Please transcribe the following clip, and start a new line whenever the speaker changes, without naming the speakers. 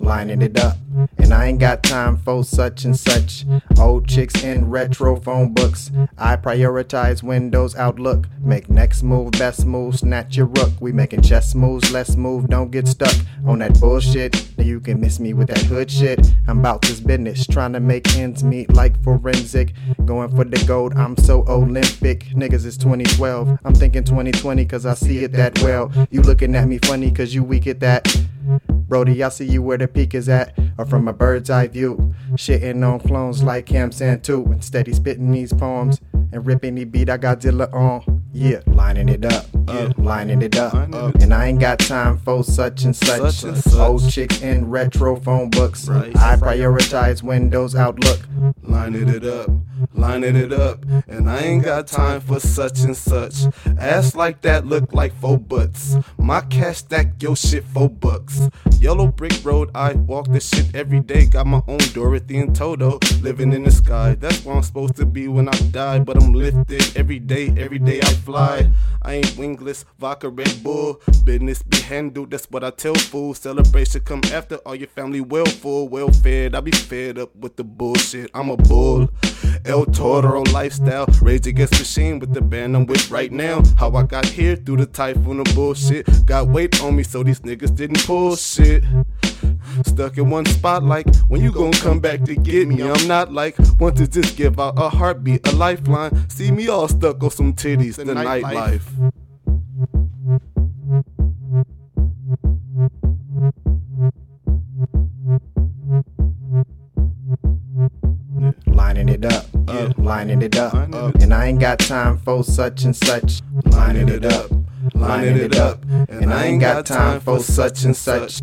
lining it up. And I ain't got time for such and such. Old chicks in retro phone books. I prioritize Windows Outlook. Make next move, best move, snatch your rook. We making chess moves, let's move, don't get stuck on that bullshit. Now you can miss me with that hood shit. I'm about this business, trying to make ends meet like forensic. Going for the gold, I'm so Olympic. Niggas is 2012. I'm thinking 2020 cause I see it that well. You looking at me funny cause you weak at that. Brody, I see you where the peak is at, or from a bird's eye view. Shitting on clones like Cam Santu, and steady spitting these poems and ripping the beat I got Godzilla on. Yeah, lining it up, yeah, lining it up. And I ain't got time for such and such.
Such and such.
Old chicks in retro phone books.
Right.
I prioritize Windows Outlook.
lining it up, lining it up, and I ain't got time for such and such. Ass like that look like four butts. My cash stack your shit four bucks. Yellow brick road, I walk this shit every day. Got my own Dorothy and Toto living in the sky. That's where I'm supposed to be when I die, but I'm lifted every day. Every day I fly. I ain't wingless, vodka Red Bull. Business be handled, that's what I tell fools. Celebration come after all your family well full, well fed. I be fed up with the bullshit. I'm a bull. El Toro lifestyle, rage against machine with the band I'm with right now. How I got here through the typhoon of bullshit. Got weight on me so these niggas didn't pull shit. Stuck in one spot like when you gon' come back to get me. I'm not like want to just give out a heartbeat, a lifeline. See me all stuck on some titties, the, nightlife.
Lining it up, lining it up. And I ain't got time for such and such.
Lining it up, lining it up, and I ain't got time for such and such.